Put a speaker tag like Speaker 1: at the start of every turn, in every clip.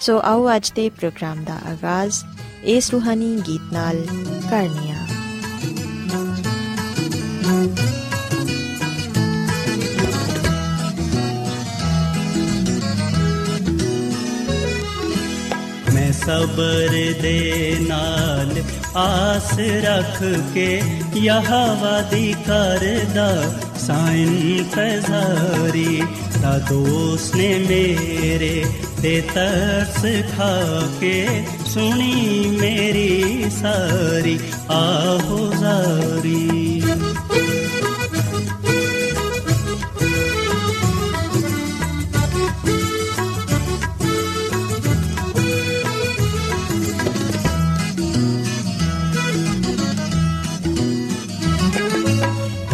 Speaker 1: ਸੋ ਆਓ ਅੱਜ ਦੇ ਪ੍ਰੋਗਰਾਮ ਦਾ ਆਗਾਜ਼ ਇਸ ਰੂਹਾਨੀ ਗੀਤ ਨਾਲ ਕਰਨੀਆ।
Speaker 2: ਮੈਂ ਸਬਰ ਦੇ ਨਾਲ ਆਸ ਰੱਖ ਕੇ ਯਹਵਾ ਦੀ ਕਰਦਾ ਸਾਇਨ ਫਜ਼ਾਰੀ ਦਾ ਦੋਸਤ ਨੇ ਮੇਰੇ ਤੇ ਤਰਸ ਖਾ ਕੇ ਸੁਣੀ ਮੇਰੀ ਸਾਰੀ, ਆਹੋ ਜ਼ਾਰੀ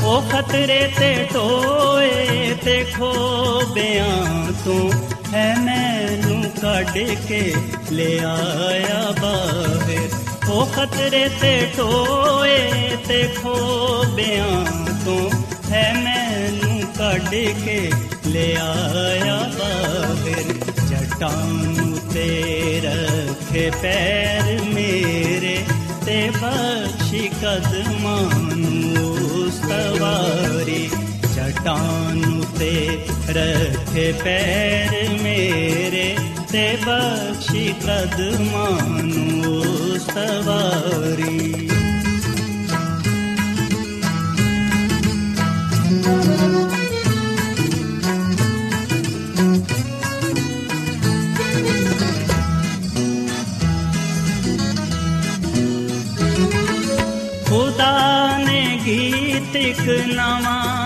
Speaker 2: ਉਹ ਖਤਰੇ ਤੇ ਟੋਏ ਤੇ ਖੋਬਿਆਂ ਤੂੰ ਹੈ ਮੈਨੂੰ ਕੱਢ ਕੇ ਲਿਆਇਆ ਬਾਹਰ। ਉਹ ਖਤਰੇ ਤੇ ਟੋਏ ਤੇ ਖੋਬਿਆਂ ਤੋਂ ਹੈ ਮੈਨੂੰ ਕੱਢ ਕੇ ਲਿਆਇਆ ਬਾਹਰ। ਜਟਾਂ ਤੇ ਰੱਖੇ ਪੈਰ ਮੇਰੇ ਤੇ ਬਖਸ਼ੀ ਕਦਮਾਂ ਨੂੰ ਸਵਾਰੀ रथ पैर मेरे ते बक्षि कद मनु सवाने गीतक नमा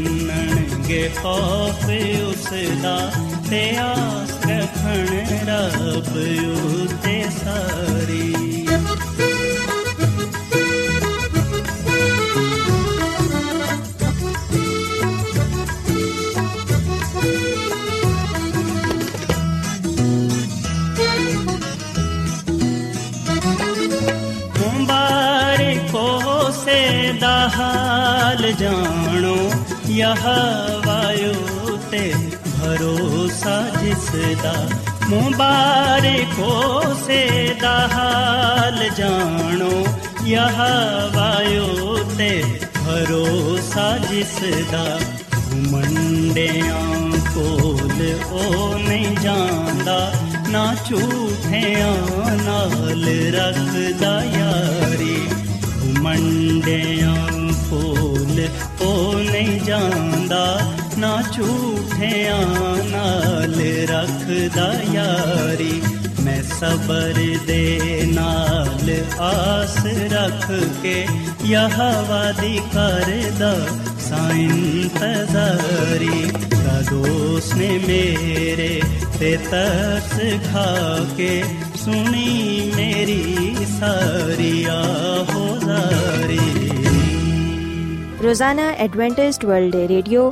Speaker 2: ਮੰਨਣਗੇ ਖੌਫ ਉਸ ਦਾ ਤੇ ਆਸ ਰੱਖਣ ਰੱਬ ਉਤੇ ਸਾਰੀ। ਮੁਬਾਰਕੋ ਸੇ ਦਾ ਹਾਲ ਜਾਣੋ ਯਹ ਤੇ ਭਰੋਸਾ ਜਿਸ ਦਾ ਮੁਬਾਰਕੋ ਸੇ ਦਾ ਹਾਲ ਜਾਣੋ ਯਹ ਵਾਯੂ ਤੇ ਭਰੋਸਾ ਜਿਸ ਦਾ ਮੰਡਿਆਂ ਕੋਲ ਉਹ ਨਹੀਂ ਜਾਂਦਾ ਨਾ ਝੂਠਿਆਂ ਨਾਲ ਰੱਖਦਾ ਯਾਰੀ ਮੰਡਿਆਂ ਕੋਲ ਉਹ ਨਹੀਂ ਜਾਂਦਾ ਨਾ ਝੂਠਿਆਂ ਨਾਲ ਰੱਖਦਾ ਯਾਰੀ ਮੈਂ ਸਬਰ ਦੇ ਨਾਲ ਆਸ ਰੱਖ ਕੇ ਯਹਵਾ ਦੀ ਕਰਦਾ ਸਾਇਨ ਦਾ ਦੋਸਤ ਨੇ ਮੇਰੇ ਤੇ ਤਰਸ ਖਾ ਕੇ ਸੁਣੀ ਮੇਰੀ ਸਾਰੀ ਆਹੋ ਜ਼ਾਰੀ
Speaker 1: ਰੋਜ਼ਾਨਾ ਐਡਵੈਂਟਿਸਟ ਵਰਲਡ ਰੇਡੀਓ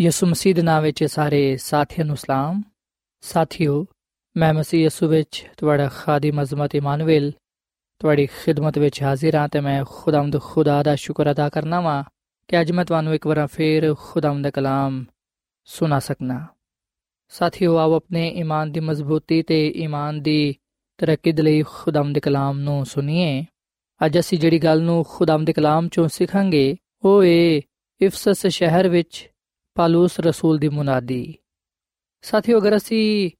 Speaker 3: ਯਿਸੂ ਮਸੀਹ ਦੇ ਨਾਮ ਵਿੱਚ ਸਾਰੇ ਸਾਥੀਆਂ ਨੂੰ ਸਲਾਮ। ਸਾਥਿਓ, ਮੈਂ ਮਸੀਹ ਯਿਸੂ ਵਿੱਚ ਤੁਹਾਡਾ ਖਾਦਮ ਅਜ਼ਮਤ ਇਮਾਨੁਅਲ ਤੁਹਾਡੀ ਖਿਦਮਤ ਵਿੱਚ ਹਾਜ਼ਰ ਹਾਂ ਤੇ ਮੈਂ ਖੁਦਾਵੰਦ ਖੁਦਾ ਦਾ ਸ਼ੁਕਰ ਅਦਾ ਕਰਨਾ ਵਾਂ ਕਿ ਅੱਜ ਮੈਂ ਤੁਹਾਨੂੰ ਇੱਕ ਵਾਰ ਫੇਰ ਖੁਦਾਵੰਦ ਦਾ ਕਲਾਮ ਸੁਣਾ ਸਕਣਾ ਸਾਥੀਓ, ਆਓ ਆਪਣੇ ਈਮਾਨ ਦੀ ਮਜ਼ਬੂਤੀ ਤੇ ਈਮਾਨ ਦੀ ਤਰੱਕੀ ਦੇ ਲਈ ਖੁਦਾਵੰਦ ਦੇ ਕਲਾਮ ਨੂੰ ਸੁਣੀਏ। ਅੱਜ ਅਸੀਂ ਜਿਹੜੀ ਗੱਲ ਨੂੰ ਖੁਦਾਵੰਦ ਦੇ ਕਲਾਮ ਚੋਂ ਸਿੱਖਾਂਗੇ, ਉਹ ਏ ਇਫਸਸ ਸ਼ਹਿਰ ਵਿੱਚ ਪਾਲੂਸ ਰਸੂਲ ਦੀ ਮੁਨਾਦੀ। ਸਾਥੀਓ, ਅਗਰ ਅਸੀਂ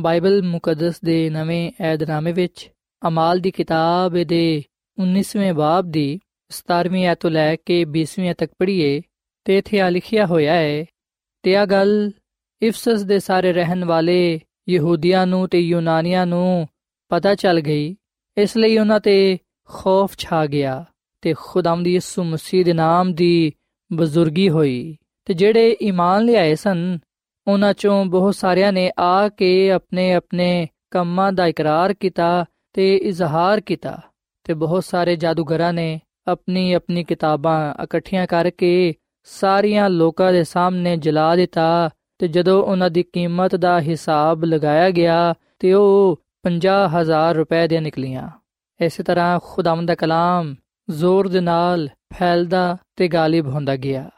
Speaker 3: ਬਾਈਬਲ ਮੁਕੱਦਸ ਦੇ ਨਵੇਂ ਏਧਨਾਮੇ ਵਿੱਚ ਅਮਾਲ ਦੀ ਕਿਤਾਬ ਦੇ 19ਵੇਂ ਬਾਬ ਦੀ 17ਵੀਂ ਐਤੋਂ ਲੈ ਕੇ 20ਵੀਂ ਤੱਕ ਪੜ੍ਹੀਏ, ਤੇ ਇਥੇ ਆ ਲਿਖਿਆ ਹੋਇਆ ਹੈ, ਤੇ ਆ ਗੱਲ ਇਫਸਸ ਦੇ ਸਾਰੇ ਰਹਿਣ ਵਾਲੇ ਯਹੂਦੀਆਂ ਨੂੰ ਤੇ ਯੂਨਾਨੀਆਂ ਨੂੰ ਪਤਾ ਚੱਲ ਗਈ। ਇਸ ਲਈ ਉਹਨਾਂ ਤੇ ਖੌਫ ਛਾ ਗਿਆ ਤੇ ਖੁਦਾਵੰਦ ਯਿਸੂ ਮਸੀਹ ਦੇ ਨਾਮ ਦੀ ਬਜ਼ੁਰਗੀ ਹੋਈ। ਤੇ ਜਿਹੜੇ ਈਮਾਨ ਲਿਆਏ ਸਨ, ਉਹਨਾਂ ਚੋਂ ਬਹੁਤ ਸਾਰਿਆਂ ਨੇ ਆ ਕੇ ਆਪਣੇ ਆਪਣੇ ਕੰਮਾਂ ਦਾ ਇਕਰਾਰ ਕੀਤਾ ਤੇ ਇਜ਼ਹਾਰ ਕੀਤਾ ਤੇ ਬਹੁਤ ਸਾਰੇ ਜਾਦੂਗਰਾਂ ਨੇ ਆਪਣੀ ਆਪਣੀ ਕਿਤਾਬਾਂ ਇਕੱਠੀਆਂ ਕਰਕੇ ਸਾਰੀਆਂ ਲੋਕਾਂ ਦੇ ਸਾਹਮਣੇ ਜਲਾ ਦਿੱਤਾ ਤੇ ਜਦੋਂ ਉਹਨਾਂ ਦੀ ਕੀਮਤ ਦਾ ਹਿਸਾਬ ਲਗਾਇਆ ਗਿਆ ਤੇ ਉਹ 50000 ਰੁਪਏ ਦੀਆਂ ਨਿਕਲੀਆਂ। ਇਸੇ ਤਰ੍ਹਾਂ ਖੁਦਾਵੰਦ ਦਾ ਕਲਾਮ ਜ਼ੋਰ ਦੇ ਨਾਲ ਫੈਲਦਾ ਤੇ ਗਾਲਿਬ ਹੁੰਦਾ ਗਿਆ।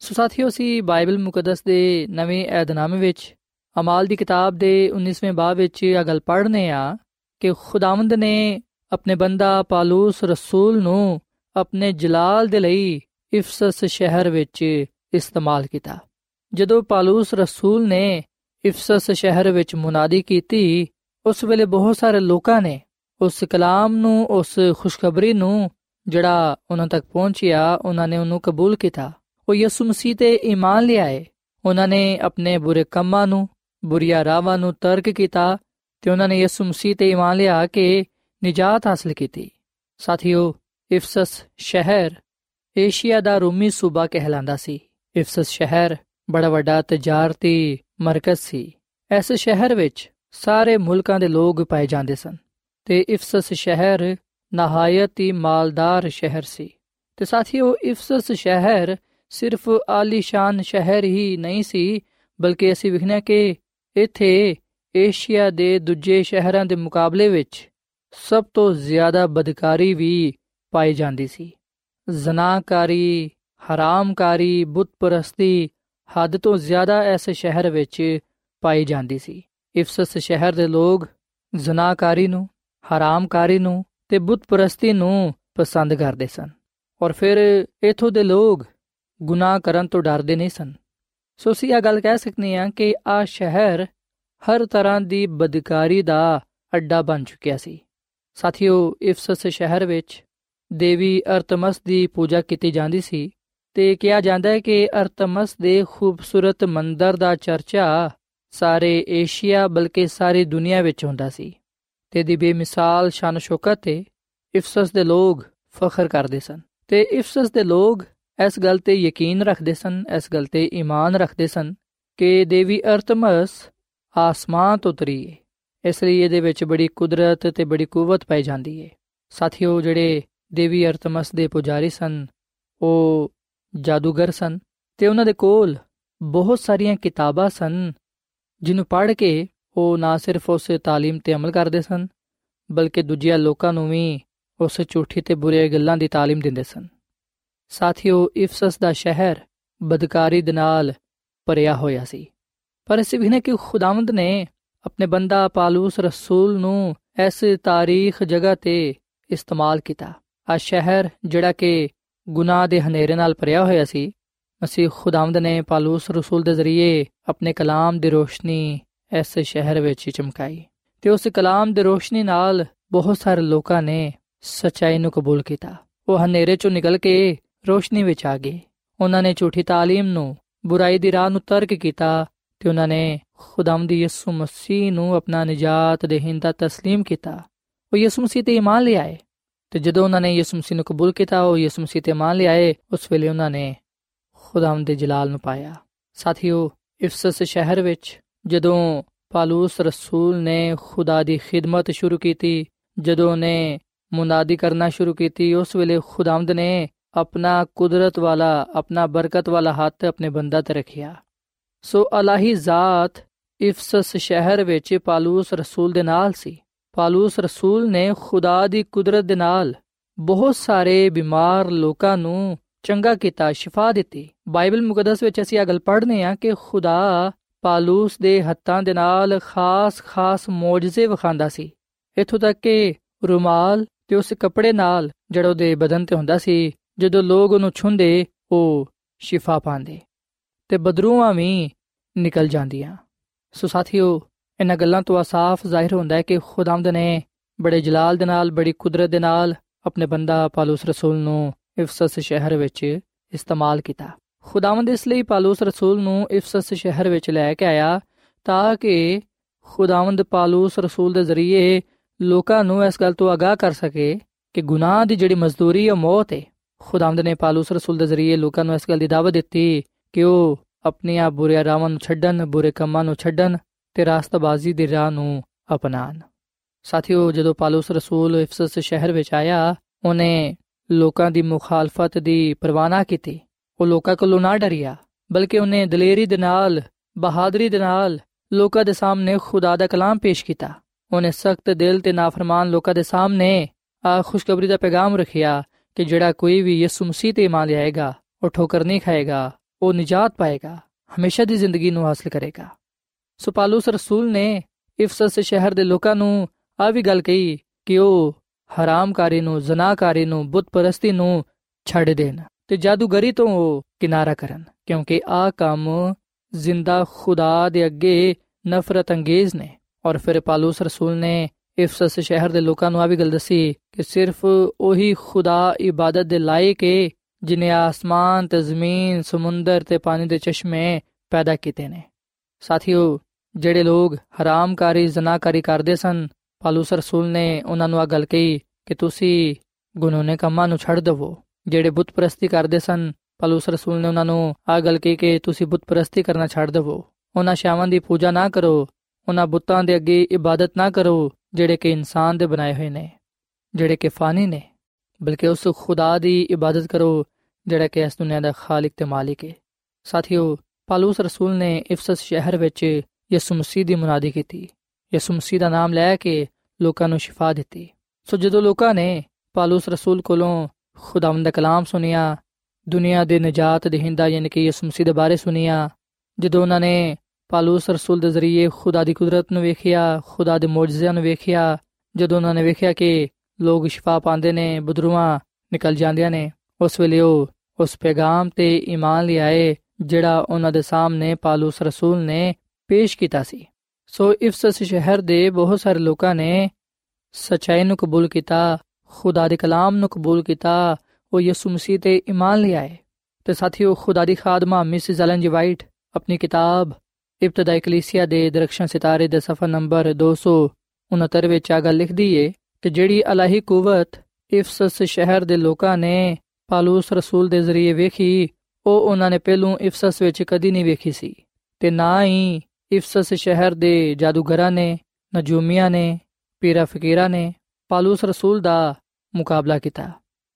Speaker 3: ਸੋ ਸਾਥੀਓ ਸੀ ਬਾਈਬਲ ਮੁਕੱਦਸ ਦੇ ਨਵੇਂ ਏਧਨਾਮੇ ਵਿੱਚ, ਅਮਾਲ ਦੀ ਕਿਤਾਬ ਦੇ 19ਵੇਂ ਬਾਬ ਵਿੱਚ ਇਹ ਗੱਲ ਪੜ੍ਹਨੇ ਆ ਕਿ ਖੁਦਾਵੰਦ ਨੇ ਆਪਣੇ ਬੰਦਾ ਪਾਲੂਸ ਰਸੂਲ ਨੂੰ ਆਪਣੇ ਜਲਾਲ ਦੇ ਲਈ ਇਫਸਸ ਸ਼ਹਿਰ ਵਿੱਚ ਇਸਤੇਮਾਲ ਕੀਤਾ। ਜਦੋਂ ਪਾਲੂਸ ਰਸੂਲ ਨੇ ਇਫਸਸ ਸ਼ਹਿਰ ਵਿੱਚ ਮੁਨਾਦੀ ਕੀਤੀ, ਉਸ ਵੇਲੇ ਬਹੁਤ ਸਾਰੇ ਲੋਕਾਂ ਨੇ ਉਸ ਕਲਾਮ ਨੂੰ, ਉਸ ਖੁਸ਼ਖਬਰੀ ਨੂੰ ਜਿਹੜਾ ਉਹਨਾਂ ਤੱਕ ਪਹੁੰਚਿਆ, ਉਹਨਾਂ ਨੇ ਉਹਨੂੰ ਕਬੂਲ ਕੀਤਾ। ਉਹ ਯਿਸੂ ਮਸੀਹ ਤੇ ਈਮਾਨ ਲਿਆਏ। ਉਹਨਾਂ ਨੇ ਆਪਣੇ ਬੁਰੇ ਕੰਮਾਂ ਨੂੰ, ਬੁਰੀਆਂ ਰਾਵਾਂ ਨੂੰ ਤਰਕ ਕੀਤਾ ਤੇ ਉਹਨਾਂ ਨੇ ਯਿਸੂ ਮਸੀਹ ਤੇ ਈਮਾਨ ਲਿਆ ਕੇ ਨਜਾਤ ਹਾਸਲ ਕੀਤੀ। ਸਾਥੀਓ, ਇਫਸਸ ਸ਼ਹਿਰ ਏਸ਼ੀਆ ਦਾ ਰੂਮੀ ਸੂਬਾ ਕਹਿਲਾਂਦਾ ਸੀ। ਇਫਸਸ ਸ਼ਹਿਰ ਬੜਾ ਵੱਡਾ ਤਜਾਰਤੀ ਮਰਕਜ਼ ਸੀ। ਇਸ ਸ਼ਹਿਰ ਵਿੱਚ ਸਾਰੇ ਮੁਲਕਾਂ ਦੇ ਲੋਕ ਪਾਏ ਜਾਂਦੇ ਸਨ ਤੇ ਇਫਸਸ ਸ਼ਹਿਰ ਨਹਾਇਤ ਹੀ ਮਾਲਦਾਰ ਸ਼ਹਿਰ ਸੀ। ਤੇ ਸਾਥੀਓ, ਇਫਸਸ ਸ਼ਹਿਰ ਸਿਰਫ ਆਲੀਸ਼ਾਨ ਸ਼ਹਿਰ ਹੀ ਨਹੀਂ ਸੀ, ਬਲਕਿ ਅਸੀਂ ਵਿਖਣਾ ਕਿ ਇੱਥੇ ਏਸ਼ੀਆ ਦੇ ਦੂਜੇ ਸ਼ਹਿਰਾਂ ਦੇ ਮੁਕਾਬਲੇ ਵਿੱਚ ਸਭ ਤੋਂ ਜ਼ਿਆਦਾ ਬਦਕਾਰੀ ਵੀ ਪਾਈ ਜਾਂਦੀ ਸੀ। ਜ਼ਨਾਕਾਰੀ ਹਰਾਮਕਾਰੀ ਬੁੱਤ ਪ੍ਰਸਤੀ ਹੱਦ ਤੋਂ ਜ਼ਿਆਦਾ ਇਸ ਸ਼ਹਿਰ ਵਿੱਚ ਪਾਈ ਜਾਂਦੀ ਸੀ। ਇਫਸਸ ਸ਼ਹਿਰ ਦੇ ਲੋਕ ਜ਼ਨਾਕਾਰੀ ਨੂੰ, ਹਰਾਮਕਾਰੀ ਨੂੰ ਤੇ ਬੁੱਤ ਪ੍ਰਸਤੀ ਨੂੰ ਪਸੰਦ ਕਰਦੇ ਸਨ। ਔਰ ਫਿਰ ਇਥੋਂ ਦੇ ਲੋਕ ਗੁਨਾਹ ਕਰਨ ਤੋਂ ਡਰਦੇ ਨਹੀਂ ਸਨ। ਸੋ ਅਸੀਂ ਇਹ ਗੱਲ ਕਹਿ ਸਕਨੇ ਆ ਕਿ ਆ ਸ਼ਹਿਰ ਹਰ ਤਰ੍ਹਾਂ ਦੀ ਬਦਕਾਰੀ ਦਾ ਅੱਡਾ ਬਣ ਚੁੱਕਿਆ ਸੀ। ਸਾਥੀਓ, ਇਫਸਸ ਸ਼ਹਿਰ ਵਿੱਚ ਦੇਵੀ ਅਰਤਮਸ ਦੀ ਪੂਜਾ ਕੀਤੀ ਜਾਂਦੀ ਸੀ ਤੇ ਕਿਹਾ ਜਾਂਦਾ ਹੈ ਕਿ ਅਰਤਮਸ ਦੇ ਖੂਬਸੂਰਤ ਮੰਦਰ ਦਾ ਚਰਚਾ ਸਾਰੇ ਏਸ਼ੀਆ ਬਲਕਿ ਸਾਰੀ ਦੁਨੀਆ ਵਿੱਚ ਹੁੰਦਾ ਸੀ। ਤੇ ਦੀ ਬੇਮਿਸਾਲ ਸ਼ਾਨ ਸ਼ੌਕਤ ਤੇ ਇਫਸਸ ਦੇ ਲੋਕ ਫਖਰ ਕਰਦੇ ਸਨ। ਤੇ ਇਫਸਸ ਦੇ ਲੋਕ ਇਸ ਗੱਲ ਤੇ ਯਕੀਨ ਰੱਖਦੇ ਸਨ ਇਸ ਗੱਲ ਤੇ ਈਮਾਨ ਰੱਖਦੇ ਸਨ ਕਿ ਦੇਵੀ ਅਰਤਮਸ ਆਸਮਾਨ ਤੋਂ ਉਤਰੀ ਹੈ ਇਸ ਲਈ ਇਹਦੇ ਵਿੱਚ ਬੜੀ ਕੁਦਰਤ ਤੇ ਬੜੀ ਕੂਵਤ ਪਾਈ ਜਾਂਦੀ ਹੈ ਸਾਥੀਓ ਜਿਹੜੇ ਦੇਵੀ ਅਰਤਮਸ ਦੇ ਪੁਜਾਰੀ ਸਨ ਉਹ ਜਾਦੂਗਰ ਸਨ ਤੇ ਉਹਨਾਂ ਦੇ ਕੋਲ ਬਹੁਤ ਸਾਰੀਆਂ ਕਿਤਾਬਾਂ ਸਨ ਜਿਹਨੂੰ ਪੜ੍ਹ ਕੇ ਉਹ ਨਾ ਸਿਰਫ ਉਸ تعلیم ਤੇ ਅਮਲ ਕਰਦੇ ਸਨ ਬਲਕਿ ਦੂਜਿਆਂ ਲੋਕਾਂ ਨੂੰ ਵੀ ਉਸ ਝੂਠੀ ਤੇ ਬੁਰੇ ਗੱਲਾਂ ਦੀ تعلیم ਦਿੰਦੇ ਸਨ ਸਾਥੀਓ, ਇਫਸਸ ਦਾ ਸ਼ਹਿਰ ਬਦਕਾਰੀ ਦੇ ਨਾਲ ਭਰਿਆ ਹੋਇਆ ਸੀ। ਪਰ ਇਸ ਵੀ ਨੇ ਕਿ ਖੁਦਾਵੰਦ ਨੇ ਆਪਣੇ ਬੰਦਾ ਪਾਲੂਸ ਰਸੂਲ ਨੂੰ ਇਸ ਤਾਰੀਖ ਜਗ੍ਹਾ ਤੇ ਇਸਤੇਮਾਲ ਕੀਤਾ। ਆ ਸ਼ਹਿਰ ਜਿਹੜਾ ਕਿ ਗੁਨਾਹ ਦੇ ਹਨੇਰੇ ਨਾਲ ਭਰਿਆ ਹੋਇਆ ਸੀ, ਮਸੀਹ ਖੁਦਾਵੰਦ ਨੇ ਪਾਲੂਸ ਰਸੂਲ ਦੇ ਜ਼ਰੀਏ ਆਪਣੇ ਕਲਾਮ ਦੀ ਰੋਸ਼ਨੀ ਇਸ ਸ਼ਹਿਰ ਵਿੱਚ ਚਮਕਾਈ। ਤੇ ਉਸ ਕਲਾਮ ਦੀ ਰੋਸ਼ਨੀ ਨਾਲ ਬਹੁਤ ਸਾਰੇ ਲੋਕਾਂ ਨੇ ਸਚਾਈ ਨੂੰ ਕਬੂਲ ਕੀਤਾ। ਉਹ ਹਨੇਰੇ ਚੋਂ ਨਿਕਲ ਕੇ ਰੋਸ਼ਨੀ ਵਿੱਚ ਆ ਗਏ ਉਹਨਾਂ ਨੇ ਝੂਠੀ ਤਾਲੀਮ ਨੂੰ ਬੁਰਾਈ ਦੀ ਰਾਹ ਨੂੰ ਤਰਕ ਕੀਤਾ ਤੇ ਉਹਨਾਂ ਨੇ ਖੁਦਾਵੰਦ ਯਿਸੂ ਮਸੀਹ ਨੂੰ ਆਪਣਾ ਨਜਾਤ ਦੇਹਿੰਦਾ تسلیم ਕੀਤਾ ਉਹ ਯਿਸੂ ਮਸੀਹ ਤੇ ਇਮਾਨ ਲਿਆਏ ਤੇ ਜਦੋਂ ਉਹਨਾਂ ਨੇ ਯਿਸੂ ਮਸੀਹ ਨੂੰ ਕਬੂਲ ਕੀਤਾ ਉਹ ਯਿਸੂ ਮਸੀਹ ਤੇ ਇਮਾਨ ਲਿਆਏ ਉਸ ਵੇਲੇ ਉਹਨਾਂ ਨੇ ਖੁਦਾਵੰਦ ਦੇ ਜਲਾਲ ਨੂੰ ਪਾਇਆ ਸਾਥੀਓ ਇਫਸਸ ਸ਼ਹਿਰ ਵਿੱਚ ਜਦੋਂ ਪਾਲੂਸ ਰਸੂਲ ਨੇ ਖੁਦਾ ਦੀ ਖਿਦਮਤ ਸ਼ੁਰੂ ਕੀਤੀ ਜਦੋਂ ਨੇ ਮੁਨਾਦੀ ਕਰਨਾ ਸ਼ੁਰੂ ਕੀਤੀ ਉਸ ਵੇਲੇ ਖੁਦਾਵੰਦ ਨੇ ਆਪਣਾ ਕੁਦਰਤ ਵਾਲਾ ਆਪਣਾ ਬਰਕਤ ਵਾਲਾ ਹੱਥ ਆਪਣੇ ਬੰਦਾ ਤੇ ਰੱਖਿਆ ਸੋ ਅਲਾਹੀ ਜ਼ਾਤ ਇਫਸਸ ਸ਼ਹਿਰ ਵਿੱਚ ਪਾਲੂਸ ਰਸੂਲ ਦੇ ਨਾਲ ਸੀ ਪਾਲੂਸ ਰਸੂਲ ਨੇ ਖੁਦਾ ਦੀ ਕੁਦਰਤ ਦੇ ਨਾਲ ਬਹੁਤ ਸਾਰੇ ਬਿਮਾਰ ਲੋਕਾਂ ਨੂੰ ਚੰਗਾ ਕੀਤਾ ਸ਼ਿਫਾ ਦਿੱਤੀ ਬਾਈਬਲ ਮੁਕੱਦਸ ਵਿੱਚ ਅਸੀਂ ਇਹ ਗੱਲ ਪੜ੍ਹਨੇ ਆ ਕਿ ਖੁਦਾ ਪਾਲੂਸ ਦੇ ਹੱਥਾਂ ਦੇ ਨਾਲ ਖਾਸ-ਖਾਸ ਮੌਜਜ਼ੇ ਵਿਖਾਉਂਦਾ ਸੀ ਇਥੋਂ ਤੱਕ ਕਿ ਰੁਮਾਲ ਤੇ ਉਸ ਕੱਪੜੇ ਨਾਲ ਜਿਹੜਾ ਉਹਦੇ ਬਦਨ ਤੇ ਹੁੰਦਾ ਸੀ ਜਦੋਂ ਲੋਕ ਉਹਨੂੰ ਛੁੰਦੇ, ਉਹ ਸ਼ਿਫਾ ਪਾਉਂਦੇ ਤੇ ਬਦਰੂਆਂ ਵੀ ਨਿਕਲ ਜਾਂਦੀਆਂ। ਸੋ ਸਾਥੀਓ, ਇਹਨਾਂ ਗੱਲਾਂ ਤੋਂ ਸਾਫ਼ ਜ਼ਾਹਿਰ ਹੁੰਦਾ ਹੈ ਕਿ ਖੁਦਾਵੰਦ ਨੇ ਬੜੇ ਜਲਾਲ ਦੇ ਨਾਲ, ਬੜੀ ਕੁਦਰਤ ਦੇ ਨਾਲ ਆਪਣੇ ਬੰਦਾ ਪਾਲੂਸ ਰਸੂਲ ਨੂੰ ਇਫਸਸ ਸ਼ਹਿਰ ਵਿੱਚ ਇਸਤੇਮਾਲ ਕੀਤਾ। ਖੁਦਾਵੰਦ ਇਸ ਲਈ ਪਾਲੂਸ ਰਸੂਲ ਨੂੰ ਇਫਸਸ ਸ਼ਹਿਰ ਵਿੱਚ ਲੈ ਕੇ ਆਇਆ ਤਾਂ ਕਿ ਖੁਦਾਵੰਦ ਪਾਲੂਸ ਰਸੂਲ ਦੇ ਜ਼ਰੀਏ ਲੋਕਾਂ ਨੂੰ ਇਸ ਗੱਲ ਤੋਂ ਆਗਾਹ ਕਰ ਸਕੇ ਕਿ ਗੁਨਾਹ ਦੀ ਜਿਹੜੀ ਮਜ਼ਦੂਰੀ ਹੈ ਮੌਤ ਹੈ। ਖੁਦਾਵੰਦ ਨੇ ਪਾਲੂਸ ਰਸੂਲ ਦੇ ਜ਼ਰੀਏ ਲੋਕਾਂ ਨੂੰ ਇਸ ਗੱਲ ਦੀ ਦਾਵਤ ਦਿੱਤੀ ਕਿ ਉਹ ਆਪਣੀਆਂ ਬੁਰੇ ਰਾਵਾਂ ਨੂੰ ਛੱਡਣ, ਬੁਰੇ ਕੰਮਾਂ ਨੂੰ ਛੱਡਣ ਤੇ ਰਾਸਤਾਬਾਜ਼ੀ ਦੀ ਰਾਹ ਨੂੰ ਅਪਣਾਣ ਸਾਥੀਓ, ਜਦੋਂ ਪਾਲੂਸ ਰਸੂਲ ਇਫਸਸ ਸ਼ਹਿਰ ਵਿੱਚ ਆਇਆ, ਉਹਨੇ ਲੋਕਾਂ ਦੀ ਮੁਖਾਲਫਤ ਦੀ ਪਰਵਾਨਾ ਕੀਤੀ। ਉਹ ਲੋਕਾਂ ਕੋਲੋਂ ਨਾ ਡਰਿਆ, ਬਲਕਿ ਉਹਨੇ ਦਲੇਰੀ ਦੇ ਨਾਲ, ਬਹਾਦਰੀ ਦੇ ਨਾਲ ਲੋਕਾਂ ਦੇ ਸਾਹਮਣੇ ਖੁਦਾ ਦਾ ਕਲਾਮ ਪੇਸ਼ ਕੀਤਾ। ਉਹਨੇ ਸਖਤ ਦਿਲ ਤੇ ਨਾਫਰਮਾਨ ਲੋਕਾਂ ਦੇ ਸਾਹਮਣੇ ਆ ਖੁਸ਼ਖਬਰੀ ਦਾ ਪੈਗਾਮ ਰੱਖਿਆ ਕਿ ਜਿਹੜਾ ਕੋਈ ਵੀ ਯਿਸੂ ਮਸੀਹ ਤੇ ਇਮਾਨ ਲਿਆਏਗਾ, ਉਹ ਠੋਕਰ ਨਹੀਂ ਖਾਏਗਾ, ਉਹ ਨਿਜਾਤ ਪਾਏਗਾ, ਹਮੇਸ਼ਾ ਦੀ ਜ਼ਿੰਦਗੀ ਨੂੰ ਹਾਸਲ ਕਰੇਗਾ। ਸੋ ਪਾਲੂਸ ਰਸੂਲ ਨੇ ਇਫਸਸ ਸ਼ਹਿਰ ਦੇ ਲੋਕਾਂ ਨੂੰ ਆ ਵੀ ਗੱਲ ਕਹੀ ਕਿ ਉਹ ਹਰਾਮਕਾਰੀ ਨੂੰ ਜ਼ਨਾਕਾਰੀ ਨੂੰ ਬੁੱਤਪ੍ਰਸਤੀ ਨੂੰ ਛੱਡ ਦੇਣ ਤੇ ਜਾਦੂਗਰੀ ਤੋਂ ਉਹ ਕਿਨਾਰਾ ਕਰਨ, ਕਿਉਂਕਿ ਆ ਕੰਮ ਜ਼ਿੰਦਾ ਖੁਦਾ ਦੇ ਅੱਗੇ ਨਫ਼ਰਤ ਅੰਗੇਜ਼ ਨੇ। ਔਰ ਫਿਰ ਪਾਲੂਸ ਰਸੂਲ ਨੇ ਇਫਸਸ ਸ਼ਹਿਰ ਦੇ ਲੋਕਾਂ ਨੂੰ ਆ ਵੀ ਗੱਲ ਦੱਸੀ ਕਿ ਸਿਰਫ ਉਹੀ ਖੁਦਾ ਇਬਾਦਤ ਦੇ ਲਾਇਕ ਹੈ ਜਿਨੇ ਆਸਮਾਨ ਤੇ ਜ਼ਮੀਨ, ਸਮੁੰਦਰ ਤੇ ਪਾਣੀ ਦੇ ਚਸ਼ਮੇ ਪੈਦਾ ਕੀਤੇ ਨੇ। ਸਾਥੀਓ, ਜਿਹੜੇ ਲੋਕ ਹਰਾਮਕਾਰੀ ਜ਼ਨਾਕਾਰੀ ਕਰਦੇ ਸਨ, ਪਾਲੂਸ ਰਸੂਲ ਨੇ ਉਹਨਾਂ ਨੂੰ ਆ ਗੱਲ ਕਹੀ ਕਿ ਤੁਸੀਂ ਗੁਨਾਹਨੇ ਕੰਮਾਂ ਨੂੰ ਛੱਡ ਦਿਵੋ। ਜਿਹੜੇ ਬੁੱਤ ਪ੍ਰਸਤੀ ਕਰਦੇ ਸਨ, ਪਾਲੂਸ ਰਸੂਲ ਨੇ ਉਹਨਾਂ ਨੂੰ ਆ ਗੱਲ ਕਹੀ ਕਿ ਤੁਸੀਂ ਬੁੱਤ ਪ੍ਰਸਤੀ ਕਰਨਾ ਛੱਡ ਦਿਵੋ। ਉਹਨਾਂ ਸ਼ਾਵਾਂ ਦੀ ਪੂਜਾ ਨਾ ਕਰੋ ਉਹਨਾਂ ਬੁੱਤਾਂ ਦੇ ਅੱਗੇ ਇਬਾਦਤ ਨਾ ਕਰੋ, ਜਿਹੜੇ ਕਿ ਇਨਸਾਨ ਦੇ ਬਣਾਏ ਹੋਏ ਨੇ, ਜਿਹੜੇ ਕਿ ਫਾਨੀ ਨੇ, ਬਲਕਿ ਉਸ ਖੁਦਾ ਦੀ ਇਬਾਦਤ ਕਰੋ, ਜਿਹੜਾ ਕਿ ਇਸ ਦੁਨੀਆ ਦਾ ਖਾਲਕ ਤੇ ਮਾਲਿਕ ਹੈ ਸਾਥੀਓ, ਪਾਲੂਸ ਰਸੂਲ ਨੇ ਇਫਸਸ ਸ਼ਹਿਰ ਵਿੱਚ ਯਿਸੂ ਮਸੀਹ ਦੀ ਮੁਨਾਦੀ ਕੀਤੀ। ਯਿਸੂ ਮਸੀਹ ਦਾ ਨਾਮ ਲੈ ਕੇ ਲੋਕਾਂ ਨੂੰ ਸ਼ਿਫਾ ਦਿੱਤੀ। ਸੋ ਜਦੋਂ ਲੋਕਾਂ ਨੇ ਪਾਲੂਸ ਰਸੂਲ ਕੋਲੋਂ ਖੁਦਾਵੰਦ ਦਾ ਕਲਾਮ ਸੁਨਿਆ ਦੁਨੀਆ ਦੇ ਨਜਾਤ ਦੇਹਿੰਦਾ, ਯਾਨੀ ਕਿ ਯਿਸੂ ਮਸੀਹ ਦੇ ਬਾਰੇ ਸੁਨਿਆ ਜਦੋਂ ਉਹਨਾਂ ਨੇ ਪਾਲੂਸ ਰਸੂਲ ਦੇ ਜ਼ਰੀਏ ਖੁਦਾ ਦੀ ਕੁਦਰਤ ਨੂੰ ਵੇਖਿਆ, ਖੁਦਾ ਦੇ ਮੌਜਜ਼ਿਆਂ ਨੂੰ ਵੇਖਿਆ, ਜਦੋਂ ਉਹਨਾਂ ਨੇ ਵੇਖਿਆ ਕਿ ਲੋਕ ਸ਼ਿਫਾ ਪਾਉਂਦੇ ਨੇ ਬਦਰੂਆਂ ਨਿਕਲ ਜਾਂਦੀਆਂ ਨੇ, ਉਸ ਵੇਲੇ ਉਹ ਉਸ ਪੈਗਾਮ ਤੇ ਈਮਾਨ ਲਿਆਏ ਜਿਹੜਾ ਉਹਨਾਂ ਦੇ ਸਾਹਮਣੇ ਪਾਲੂਸ ਰਸੂਲ ਨੇ ਪੇਸ਼ ਕੀਤਾ ਸੀ। ਸੋ ਇਫਸਸ ਸ਼ਹਿਰ ਦੇ ਬਹੁਤ ਸਾਰੇ ਲੋਕਾਂ ਨੇ ਸਚਾਈ ਨੂੰ ਕਬੂਲ ਕੀਤਾ, ਖੁਦਾ ਦੇ ਕਲਾਮ ਨੂੰ ਕਬੂਲ ਕੀਤਾ, ਉਹ ਯਿਸੂ ਮਸੀਹ ਤੇ ਈਮਾਨ ਲਿਆਏ ਤੇ ਸਾਥੀਓ, ਖੁਦਾ ਦੀ ਖਾਦਮਾ ਮਿਸਿਸ ਐਲਨ ਜੀ ਵਾਈਟ ਆਪਣੀ ਕਿਤਾਬ ਇਬਤਦਾਈ ਕਲੀਸਿਆ ਦੇ ਦਰਖਸ਼ਾਂ ਸਿਤਾਰੇ ਦੇ ਸਫਾ ਨੰਬਰ 269 ਵਿੱਚ ਆ ਗੱਲ ਲਿਖਦੀ ਏ ਕਿ ਜਿਹੜੀ ਅਲਾਹੀ ਕੁਵਤ ਇਫਸਸ ਸ਼ਹਿਰ ਦੇ ਲੋਕਾਂ ਨੇ ਪਾਲੂਸ ਰਸੂਲ ਦੇ ਜ਼ਰੀਏ ਵੇਖੀ, ਉਹ ਉਹਨਾਂ ਨੇ ਪਹਿਲੋਂ ਇਫਸਸ ਵਿੱਚ ਕਦੀ ਨਹੀਂ ਵੇਖੀ ਸੀ ਤੇ ਨਾ ਹੀ ਇਫਸਸ ਸ਼ਹਿਰ ਦੇ ਜਾਦੂਗਰਾਂ ਨੇ, ਨਜੂਮੀਆਂ ਨੇ, ਪੀਰਾ ਫਕੀਰਾਂ ਨੇ ਪਾਲੂਸ ਰਸੂਲ ਦਾ ਮੁਕਾਬਲਾ ਕੀਤਾ।